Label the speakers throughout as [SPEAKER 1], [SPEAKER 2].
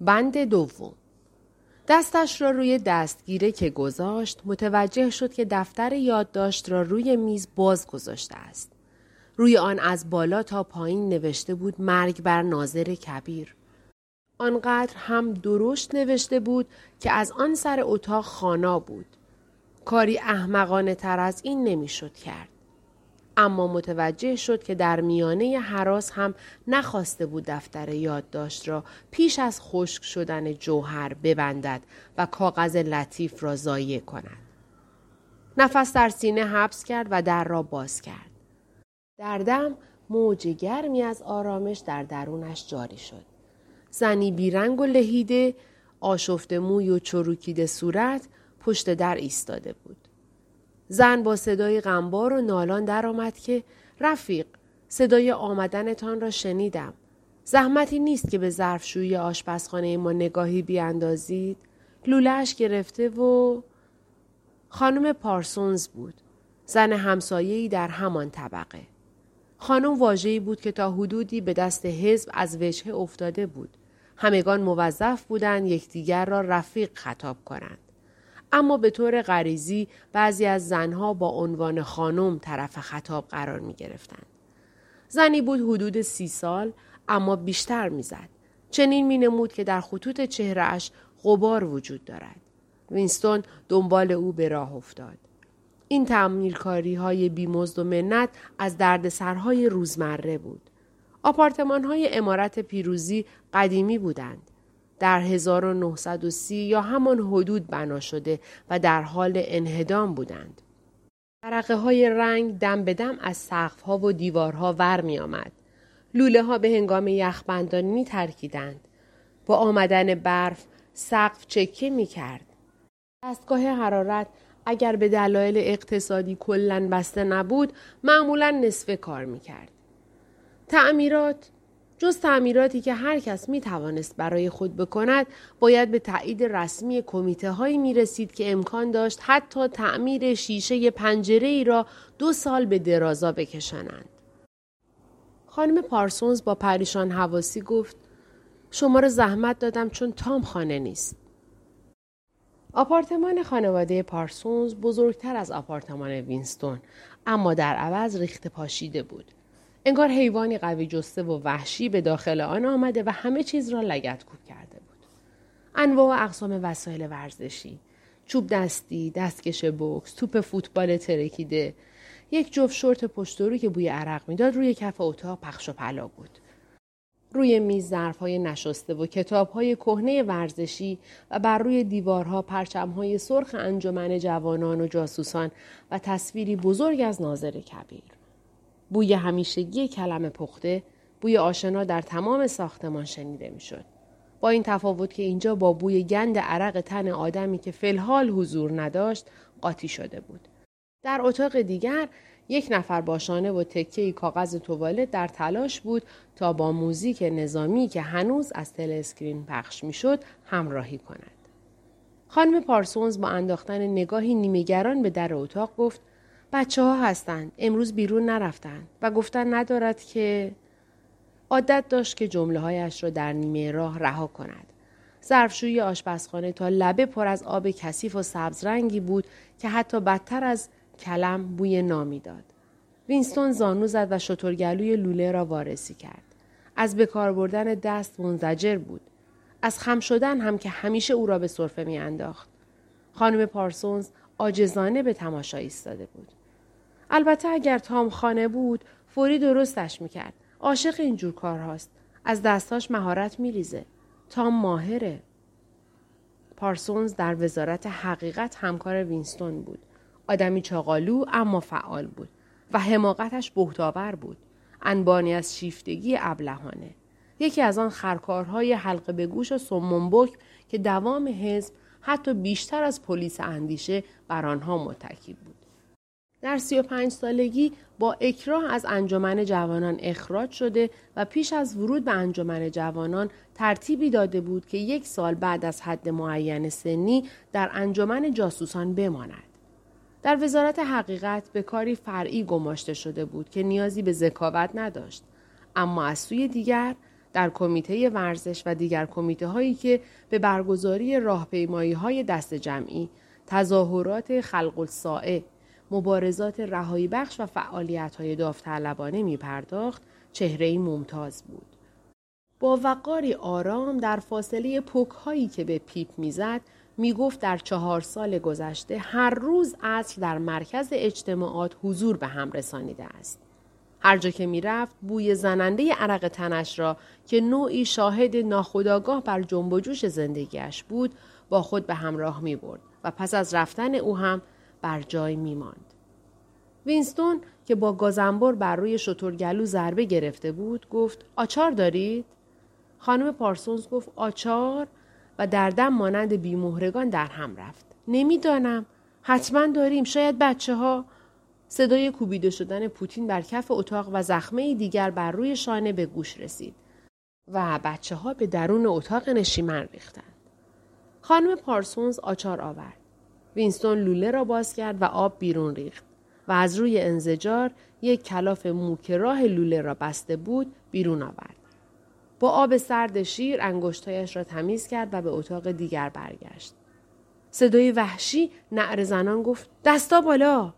[SPEAKER 1] بند دوم دستش را روی دستگیره که گذاشت متوجه شد که دفتر یادداشت را روی میز باز گذاشته است. روی آن از بالا تا پایین نوشته بود مرگ بر ناظر کبیر. آنقدر هم درشت نوشته بود که از آن سر اتاق خانا بود. کاری احمقانه تر از این نمی‌شد کرد. اما متوجه شد که در میانه حراس هم نخواسته بود دفتر یادداشت را پیش از خشک شدن جوهر ببندد و کاغذ لطیف را ضایع کند. نفس در سینه حبس کرد و در را باز کرد. در دم موج گرمی از آرامش در درونش جاری شد. زنی بیرنگ و لهیده، آشفت موی و چروکیده صورت پشت در ایستاده بود. زن با صدای غمبار و نالان درآمد که رفیق صدای آمدنتان را شنیدم. زحمتی نیست که به ظرفشویی آشپزخانه ما نگاهی بیاندازید. لولهش گرفته و خانم پارسونز بود. زن همسایه‌ای در همان طبقه. خانم واجهی بود که تا حدودی به دست حزب از وجهه افتاده بود. همگان موظف بودند یکدیگر را رفیق خطاب کنند. اما به طور غریزی بعضی از زنها با عنوان خانم طرف خطاب قرار می گرفتند. زنی بود حدود سی سال اما بیشتر می‌زد. چنین می نمود که در خطوط چهرهش غبار وجود دارد. وینستون دنبال او به راه افتاد. این تعمیرکاری های بیمزد و منت از دردسرهای روزمره بود. آپارتمان های امارت پیروزی قدیمی بودند. در 1930 یا همان حدود بنا شده و در حال انهدام بودند. برقه های رنگ دم به دم از سقف ها و دیوارها ور می آمد. لوله ها به هنگام یخبندان می ترکیدند. با آمدن برف سقف چکه می کرد. دستگاه حرارت اگر به دلایل اقتصادی کلا بسته نبود معمولا نصف کار می کرد. تعمیرات جز تعمیراتی که هر کس می توانست برای خود بکند باید به تایید رسمی کمیته هایی می رسید که امکان داشت حتی تعمیر شیشه پنجره ای را دو سال به درازا بکشانند. خانم پارسونز با پریشان حواسی گفت شما را زحمت دادم چون تام خانه نیست. آپارتمان خانواده پارسونز بزرگتر از آپارتمان وینستون اما در عوض ریخت پاشیده بود. انگار حیوانی قوی جسته و وحشی به داخل آن آمده و همه چیز را لگت کوب کرده بود. انواع و اقسام وسایل ورزشی، چوب دستی، دستکش بوکس، توپ فوتبال ترکیده، یک جفت شورت پشتورو که بوی عرق می‌داد روی کف اتاق پخش و پلا بود. روی میز ظرفهای نشسته و کتابهای کهنه ورزشی و بر روی دیوارها پرچمهای سرخ انجمن جوانان و جاسوسان و تصویری بزرگ از ناظر کبیر. بوی همیشگی کلم پخته بوی آشنا در تمام ساختمان شنیده می‌شد. با این تفاوت که اینجا با بوی گند عرق تن آدمی که فلحال حضور نداشت قاطی شده بود. در اتاق دیگر یک نفر باشانه و تکه کاغذ توالت در تلاش بود تا با موزیک نظامی که هنوز از تلسکرین پخش می‌شد همراهی کند. خانم پارسونز با انداختن نگاهی نیمهگران به در اتاق گفت بچه ها هستند. امروز بیرون نرفتند و گفتن ندارد که عادت داشت که جمله هایش را در نیمه راه رها کند. ظرفشوی آشپزخانه تا لبه پر از آب کثیف و سبز رنگی بود که حتی بدتر از کلم بوی نامی داد. وینستون زانو زد و شترگلوی لوله را وارسی کرد. از بکار بردن دست منزجر بود. از خم شدن هم که همیشه او را به صرفه می انداخت. خانم پارسونز آجزانه به تماشا ایستاده بود. البته اگر تام خانه بود فوری درستش می‌کرد. عاشق اینجور کارهاست. از دستاش مهارت میریزه. تام ماهره. پارسونز در وزارت حقیقت همکار وینستون بود. آدمی چاقالو اما فعال بود و حماقتش بهتاور بود. انبانی از شیفتگی ابلهانه. یکی از آن خرکارهای حلقه به گوش و سمنبک که دوام حزب حتی بیشتر از پلیس اندیشه بر آنها متکی بود. در سی و پنج سالگی با اکراه از انجمن جوانان اخراج شده و پیش از ورود به انجمن جوانان ترتیبی داده بود که یک سال بعد از حد معین سنی در انجمن جاسوسان بماند. در وزارت حقیقت به کاری فرعی گماشته شده بود که نیازی به ذکاوت نداشت اما از سوی دیگر در کمیته ورزش و دیگر کمیته هایی که به برگزاری راهپیمایی های دست جمعی، تظاهرات خلق الساعه، مبارزات رهایی بخش و فعالیت های داوطلبانه می پرداخت، چهره ممتاز بود. با وقاری آرام در فاصله پک هایی که به پیپ می‌زد می گفت در چهار سال گذشته هر روز عصر در مرکز اجتماعات حضور به هم رسانیده است. هر جا که می رفت بوی زننده عرق تنش را که نوعی شاهد ناخداگاه بر جنب و جوش زندگیش بود با خود به همراه می برد و پس از رفتن او هم بر جای می ماند. وینستون که با گازنبر بر روی شترگلو ضربه گرفته بود گفت آچار دارید؟ خانم پارسونز گفت آچار و در دم مانند بیمهرگان در هم رفت. نمی‌دانم. حتما داریم. شاید بچه ها. صدای کوبیده شدن پوتین بر کف اتاق و زخمه دیگر بر روی شانه به گوش رسید و بچه ها به درون اتاق نشیمن ریختند. خانم پارسونز آچار آورد. وینستون لوله را باز کرد و آب بیرون ریخت و از روی انزجار یک کلاف مو که راه لوله را بسته بود بیرون آورد. با آب سرد شیر انگشتایش را تمیز کرد و به اتاق دیگر برگشت. صدای وحشی نعر زنان گفت دستا بالا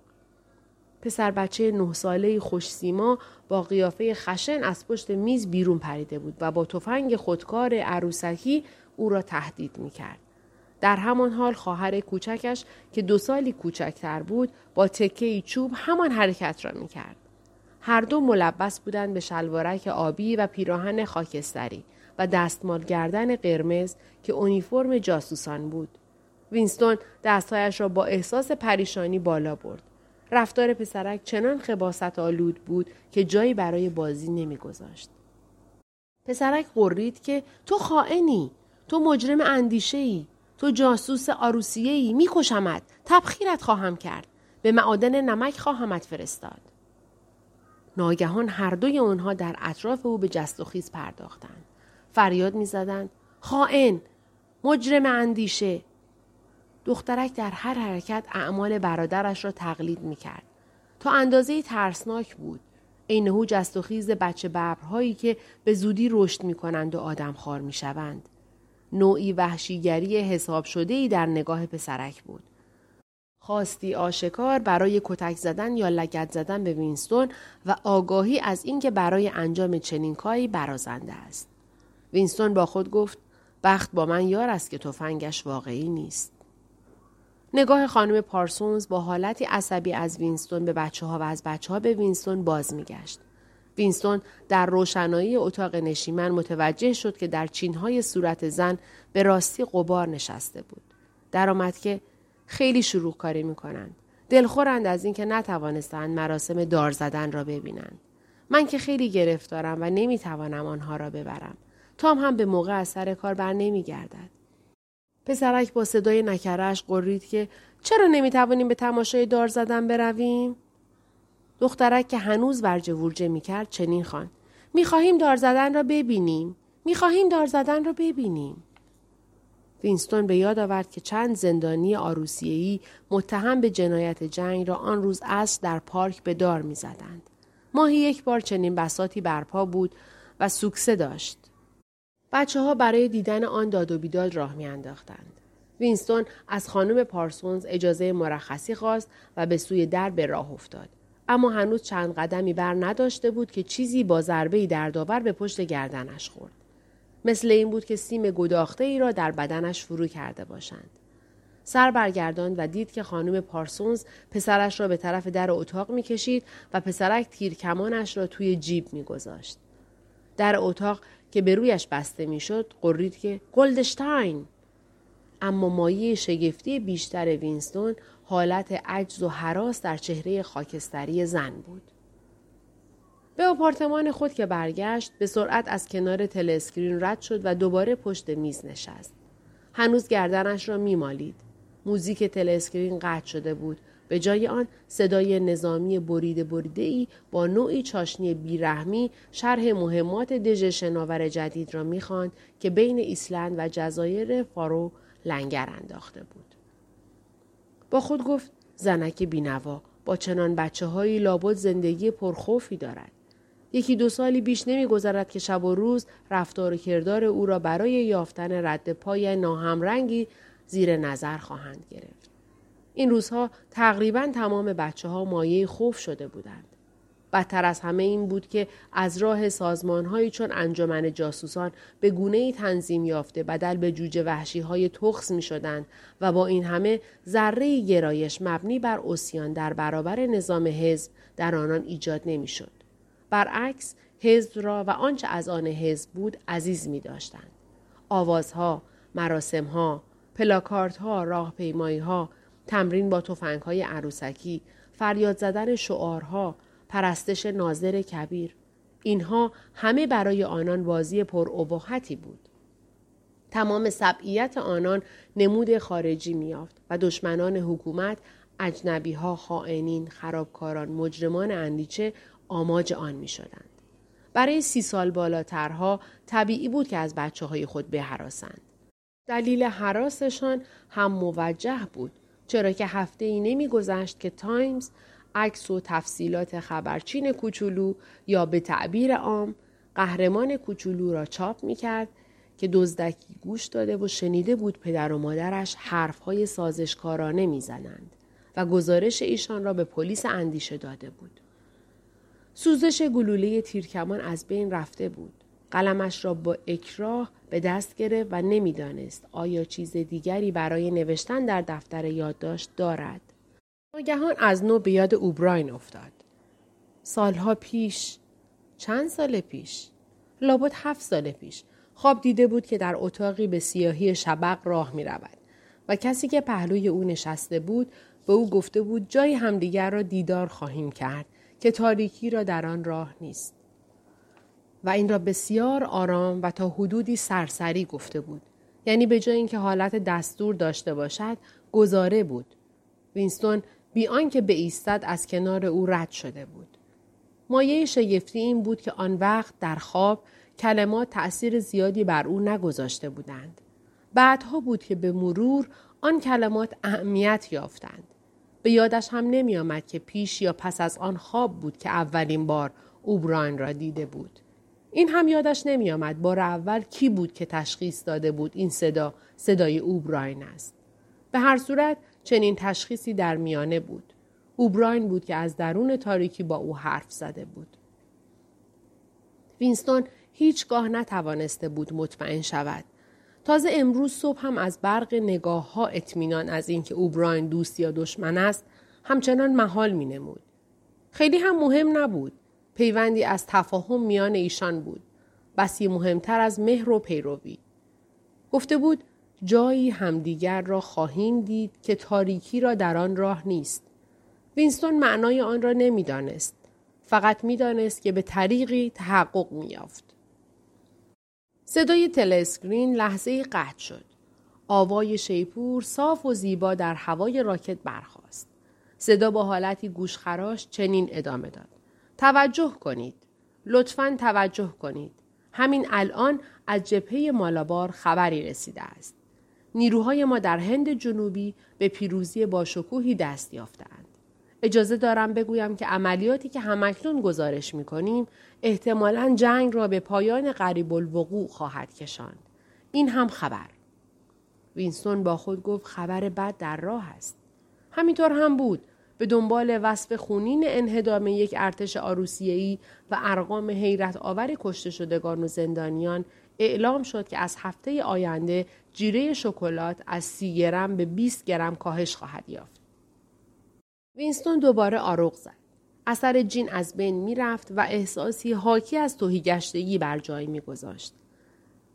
[SPEAKER 1] پسر بچه نه ساله خوش سیما با قیافه خشن از پشت میز بیرون پریده بود و با تفنگ خودکار عروسکی او را تهدید می کرد. در همان حال خواهر کوچکش که دو سالی کوچکتر بود با تکه چوب همان حرکت را می کرد. هر دو ملبس بودند به شلوارک آبی و پیراهن خاکستری و دستمال گردن قرمز که اونیفرم جاسوسان بود. وینستون دستهایش را با احساس پریشانی بالا برد. رفتار پسرک چنان خباست آلود بود که جایی برای بازی نمیگذاشت. پسرک قرید که تو خائنی، تو مجرم اندیشه ای، تو جاسوس آروسیه ای، میکشمت، تبخیرت خواهم کرد، به معادن نمک خواهمت فرستاد. ناگهان هر دوی آنها در اطراف او به جست و خیز پرداختند. فریاد می‌زدند خائن مجرم اندیشه دخترک در هر حرکت اعمال برادرش را تقلید می کرد. تا اندازه ترسناک بود. عینهو جست و خیز بچه ببرهایی که به زودی رشد می کنند و آدم خار می شوند. نوعی وحشیگری حساب شده ای در نگاه پسرک بود. خواستی آشکار برای کتک زدن یا لگت زدن به وینستون و آگاهی از اینکه برای انجام چنین کاری برازنده است. وینستون با خود گفت بخت با من یار است که تفنگش واقعی نیست. نگاه خانم پارسونز با حالتی عصبی از وینستون به بچه ها و از بچه ها به وینستون باز میگشت. وینستون در روشنایی اتاق نشیمن متوجه شد که در چینهای صورت زن به راستی غبار نشسته بود. درآمد که خیلی شلوغ کاری می کنند. دلخورند از اینکه نتوانستند مراسم دار زدن را ببینند. من که خیلی گرفتارم و نمی‌توانم آنها را ببرم. تام هم به موقع از سر کار بر نمیگردد. پسرک با صدای نکرش قرید که چرا نمی‌توانیم به تماشای دار زدن برویم؟ دخترک که هنوز ورجه ورجه می‌کرد چنین خواند می‌خواهیم دار زدن را ببینیم. می‌خواهیم دار زدن را ببینیم. وینستون به یاد آورد که چند زندانی آروسیهی متهم به جنایت جنگ را آن روز اصر در پارک به دار می‌زدند. ماهی یک بار چنین بساتی برپا بود و سوکسه داشت. بچه ها برای دیدن آن داد و بیداد راه میانداختند. وینستون از خانم پارسونز اجازه مرخصی خواست و به سوی در به راه افتاد. اما هنوز چند قدمی بر نداشته بود که چیزی با ضربه دردآور به پشت گردنش خورد. مثل این بود که سیم گداخته ای را در بدنش فرو کرده باشند. سر برگرداند و دید که خانم پارسونز پسرش را به طرف در اتاق می‌کشید و پسرک تیر کمانش را توی جیب میگذاشت. در اتاق که به رویش بسته می‌شد غرید که گلدشتاین اما مایه شگفتی بیشتر وینستون حالت عجز و هراس در چهره خاکستری زن بود. به آپارتمان خود که برگشت به سرعت از کنار telescreen رد شد و دوباره پشت میز نشست. هنوز گردنش را میمالید. موزیک تلسکرین قطع شده بود به جای آن صدای نظامی بریده بریده ای با نوعی چاشنی بیرحمی شرح مهمات دژ شناور جدید را می‌خواند که بین ایسلند و جزایر فارو لنگر انداخته بود. با خود گفت زنک بینوا با چنان بچه هایی لابد زندگی پرخوفی دارد. یکی دو سالی بیش نمیگذرد که شب و روز رفتار و کردار او را برای یافتن رد پای ناهمرنگی زیر نظر خواهند گرفت. این روزها تقریبا تمام بچه ها مایه خوف شده بودند. بدتر از همه این بود که از راه سازمانهایی چون انجمن جاسوسان به گونه تنظیم یافته بدل به جوجه وحشی های تخص می شدند و با این همه ذره گرایش مبنی بر اوسیان در برابر نظام حزب در آنان ایجاد نمی شد. برعکس حزب را و آنچه از آن حزب بود عزیز می داشتند. آوازها، مراسمها، پلاکارتها، راهپیمایی ها، تمرین با توفنگ های عروسکی، فریاد زدن شعارها، پرستش ناظر کبیر اینها همه برای آنان بازی پرابهتی بود تمام سبعیت آنان نمود خارجی میافت و دشمنان حکومت اجنبی ها خائنین خرابکاران مجرمان اندیچه آماج آن می شدند. برای سی سال بالاترها طبیعی بود که از بچه های خود بهراسند. دلیل هراسشان هم موجه بود چرا که هفته ای نمی گذشت که تایمز عکس و تفصیلات خبرچین کوچولو یا به تعبیر عام قهرمان کوچولو را چاپ می کرد که دزدکی گوش داده و شنیده بود پدر و مادرش حرفهای سازشکارانه می‌زنند و گزارش ایشان را به پلیس اندیشه داده بود. سوزش گلوله تیرکمان از بین رفته بود. قلمش را با اکراه به دست گرفت و نمی‌دانست آیا چیز دیگری برای نوشتن در دفتر یادداشت دارد. ناگهان از نو به یاد اوبراین افتاد. سالها پیش چند سال پیش لابد هفت سال پیش خواب دیده بود که در اتاقی به سیاهی شبق راه می رود و کسی که پهلوی او نشسته بود به او گفته بود جای همدیگر را دیدار خواهیم کرد که تاریکی را در آن راه نیست. و این را بسیار آرام و تا حدودی سرسری گفته بود. یعنی به جای اینکه حالت دستور داشته باشد گزاره بود. وینستون بی آنکه ایستد از کنار او رد شده بود. مایه شگفتی این بود که آن وقت در خواب کلمات تأثیر زیادی بر او نگذاشته بودند. بعدها بود که به مرور آن کلمات اهمیت یافتند. به یادش هم نمی آمد که پیش یا پس از آن خواب بود که اولین بار اوبراین را دیده بود. این هم یادش نمی آمد بار اول کی بود که تشخیص داده بود این صدا صدای اوبراین است. به هر صورت چنین تشخیصی در میانه بود. اوبراین بود که از درون تاریکی با او حرف زده بود. وینستون هیچگاه نتوانسته بود مطمئن شود. تازه امروز صبح هم از برق نگاه ها اطمینان از اینکه اوبراین دوست یا دشمن است همچنان محال می نمود. خیلی هم مهم نبود. پیوندی از تفاهم میان ایشان بود. بسی مهمتر از مهر و پیروی. گفته بود جایی همدیگر را خواهیم دید که تاریکی را در آن راه نیست. وینستون معنای آن را نمی‌دانست. فقط می‌دانست که به طریقی تحقق میافت. صدای تلسکرین لحظه قطع شد. آوای شیپور صاف و زیبا در هوای راکت برخاست. صدا با حالتی گوشخراش چنین ادامه داد. توجه کنید. لطفا توجه کنید. همین الان از جبهه مالابار خبری رسیده است. نیروهای ما در هند جنوبی به پیروزی باشکوهی دست یافتند. اجازه دارم بگویم که عملیاتی که همکنون گزارش می کنیم احتمالا جنگ را به پایان قریب الوقوع خواهد کشاند. این هم خبر. وینستون با خود گفت خبر بد در راه است. همینطور هم بود. به دنبال وصف خونین انهدام یک ارتش آروسیه‌ای و ارقام حیرت آور کشته شدگان و زندانیان اعلام شد که از هفته آینده جیره شکلات از سی گرم به 20 گرم کاهش خواهد یافت. وینستون دوباره آروغ زد. اثر جین از بین می رفت و احساسی حاکی از تهی‌گشتگی بر جای می گذاشت.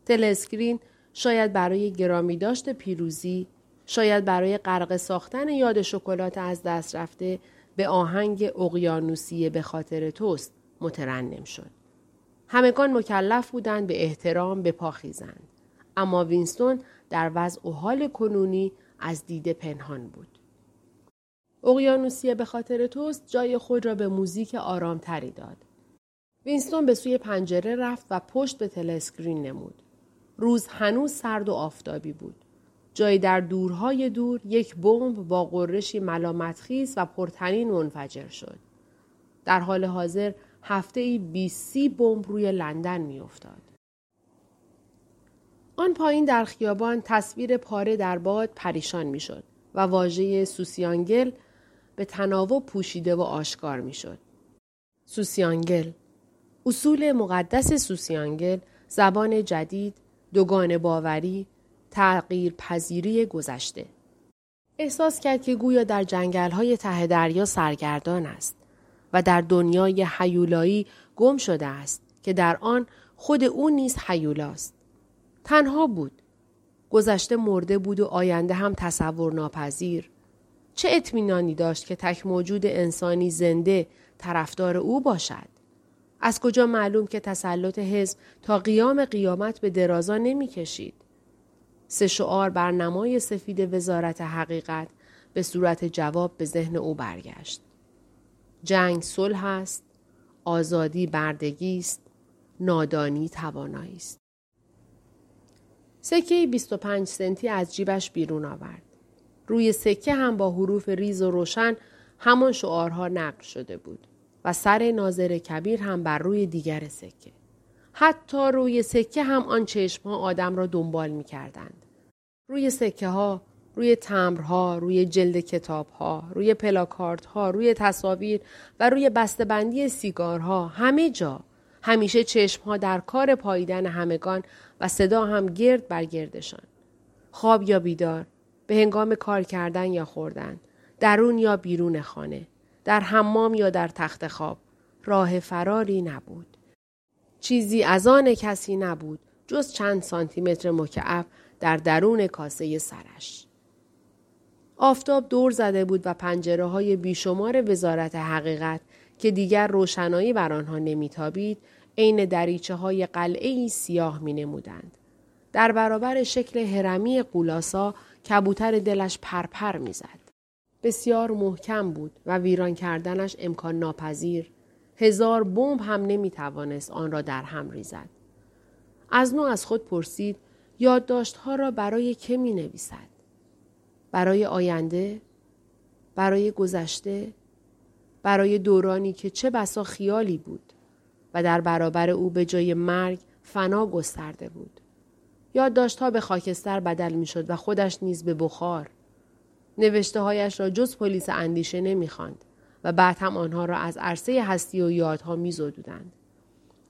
[SPEAKER 1] telescreen شاید برای گرامی داشت پیروزی شاید برای غرق ساختن یاد شکلات از دست رفته به آهنگ اقیانوسیه به خاطر توست مترنم شد. همگان مکلف بودند به احترام به پا خیزند. اما وینستون در وضع و حال کنونی از دید پنهان بود. اقیانوسیه به خاطر توست جای خود را به موزیک آرامتری داد. وینستون به سوی پنجره رفت و پشت به تلسکرین نمود. روز هنوز سرد و آفتابی بود. جایی در دورهای دور یک بمب با قرشی ملامتخیز و پرتنین منفجر شد. در حال حاضر هفته ای بیسی بمب روی لندن میافتاد. آن پایین در خیابان تصویر پاره در باد پریشان می‌شد و واژه سوسیانگل به تناوب پوشیده و آشکار می‌شد. سوسیانگل اصول مقدس سوسیانگل زبان جدید، دوگان باوری، تغییر پذیری گذشته. احساس کرد که گویا در جنگل های ته دریا سرگردان است و در دنیای حیولایی گم شده است که در آن خود او نیز حیولاست. تنها بود. گذشته مرده بود و آینده هم تصور ناپذیر. چه اطمینانی داشت که تک موجود انسانی زنده طرفدار او باشد؟ از کجا معلوم که تسلط حزب تا قیام قیامت به درازا نمی کشید؟ سه شعار بر نمای سفید وزارت حقیقت به صورت جواب به ذهن او برگشت. جنگ صلح است، آزادی بردگی است، نادانی توانایی است. سکه 25 سنتی از جیبش بیرون آورد. روی سکه هم با حروف ریز و روشن همان شعارها نقل شده بود و سر ناظر کبیر هم بر روی دیگر سکه. حتی روی سکه هم آن چشم ها آدم را دنبال می کردند. روی سکه ها، روی تمرها، روی جلد کتاب ها، روی پلاکارت ها، روی تصاویر و روی بسته‌بندی سیگارها همه جا همیشه چشم ها در کار پاییدن همگان و صدا هم گرد بر گردشان. خواب یا بیدار، به هنگام کار کردن یا خوردن، درون یا بیرون خانه، در حمام یا در تخت خواب، راه فراری نبود. چیزی از آن کسی نبود جز چند سانتیمتر مکعب در درون کاسه سرش. آفتاب دور زده بود و پنجره های بیشمار وزارت حقیقت که دیگر روشنایی بر آنها نمیتابید عین دریچه های قلعه ای سیاه می نمودند. در برابر شکل هرمی قولاسا کبوتر دلش پرپر می‌زد. بسیار محکم بود و ویران کردنش امکان ناپذیر. هزار بمب هم نمی توانست آن را در هم ریزد. از نو از خود پرسید یادداشتها را برای که می نویسد؟ برای آینده؟ برای گذشته؟ برای دورانی که چه بسا خیالی بود و در برابر او به جای مرگ فنا گسترده بود. یادداشتها به خاکستر بدل می شد و خودش نیز به بخار. نوشته هایش را جز پلیس اندیشه نمی‌خواند و بعد هم آنها را از عرصه هستی و یادها میزدودند.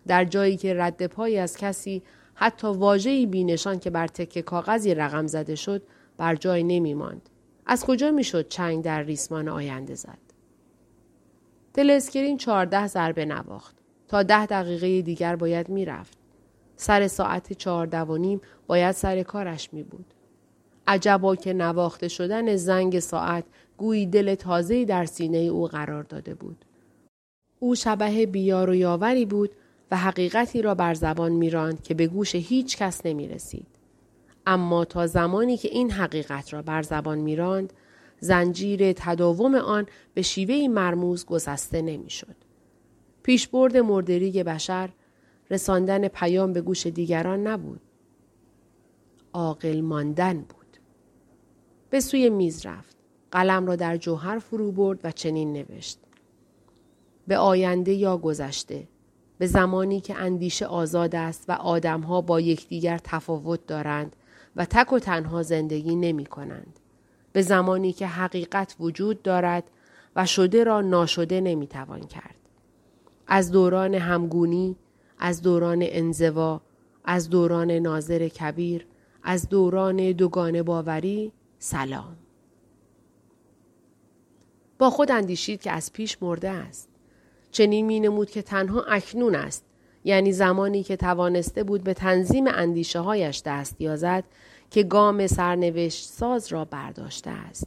[SPEAKER 1] در جایی که رد پایی از کسی حتی واژه‌ای بینشان که بر تکه کاغذی رقم زده شد بر جای نمی ماند. از کجا می‌شد چنگ در ریسمان آینده زد؟ دل اسکرین چهارده ضربه نواخت. تا ده دقیقه دیگر باید می‌رفت. سر ساعت چهارده و نیم باید سر کارش می بود. عجبا که نواخته شدن زنگ ساعت گویی دل تازه‌ای در سینه او قرار داده بود. او شبه بیار و یاوری بود و حقیقتی را بر زبان میراند که به گوش هیچ کس نمی رسید. اما تا زمانی که این حقیقت را بر زبان میراند زنجیر تداوم آن به شیوهی مرموز گسسته نمی‌شد. پیشبرد مردریگ بشر رساندن پیام به گوش دیگران نبود. عاقل ماندن بود. به سوی میز رفت. قلم را در جوهر فرو برد و چنین نوشت. به آینده یا گذشته. به زمانی که اندیشه آزاد است و آدمها با یکدیگر تفاوت دارند و تک و تنها زندگی نمی کنند. به زمانی که حقیقت وجود دارد و شده را ناشده نمی توان کرد. از دوران همگونی، از دوران انزوا، از دوران ناظر کبیر، از دوران دوگانه باوری، سلام. با خود اندیشید که از پیش مرده است. چنین می نمود که تنها اکنون است یعنی زمانی که توانسته بود به تنظیم اندیشه هایش دست یازد که گام سرنوشت ساز را برداشته است.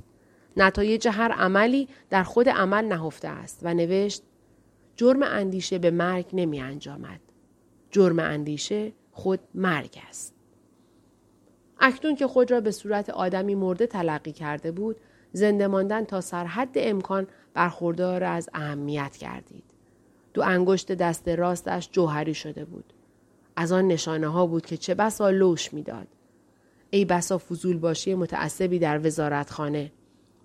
[SPEAKER 1] نتایج هر عملی در خود عمل نهفته است و نوشت جرم اندیشه به مرگ نمی انجامد. جرم اندیشه خود مرگ است. اکنون که خود را به صورت آدمی مرده تلقی کرده بود، زنده ماندن تا سرحد امکان برخوردار از اهمیت گردید. دو انگشت دست راستش جوهری شده بود. از آن نشانه ها بود که چه بسا لوش می‌داد. ای بسا فضول باشی متعصبی در وزارتخانه.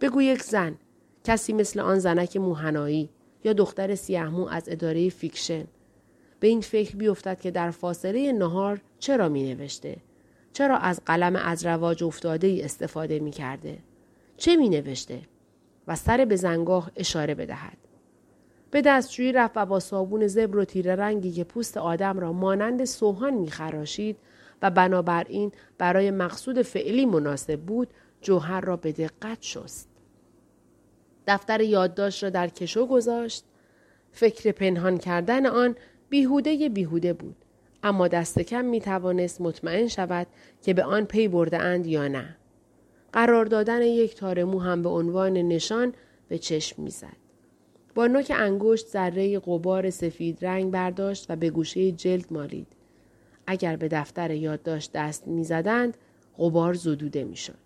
[SPEAKER 1] بگو یک زن. کسی مثل آن زنک موحنایی یا دختر سیه‌مو از اداره fiction به این فکر بیفتد که در فاصله نهار چرا می نوشته؟ چرا از قلم از رواج افتاده ای استفاده می کرده؟ چه می نوشته؟ و سر بزنگاه اشاره بدهد. به دستشویی رفت و با صابون زبر و تیره رنگی که پوست آدم را مانند سوهان می خراشید و بنابراین برای مقصود فعلی مناسب بود جوهر را به دقت شست. دفتر یادداشت را در کشو گذاشت فکر پنهان کردن آن بیهوده بیهوده بود اما دست کم می توانست مطمئن شود که به آن پی برده اند یا نه. قرار دادن یک تار مو هم به عنوان نشان به چشم می‌زد. با نوک انگشت ذره قبار سفید رنگ برداشت و به گوشه جلد مالید. اگر به دفتر یادداشت دست می‌زدند غبار زدوده می‌شد.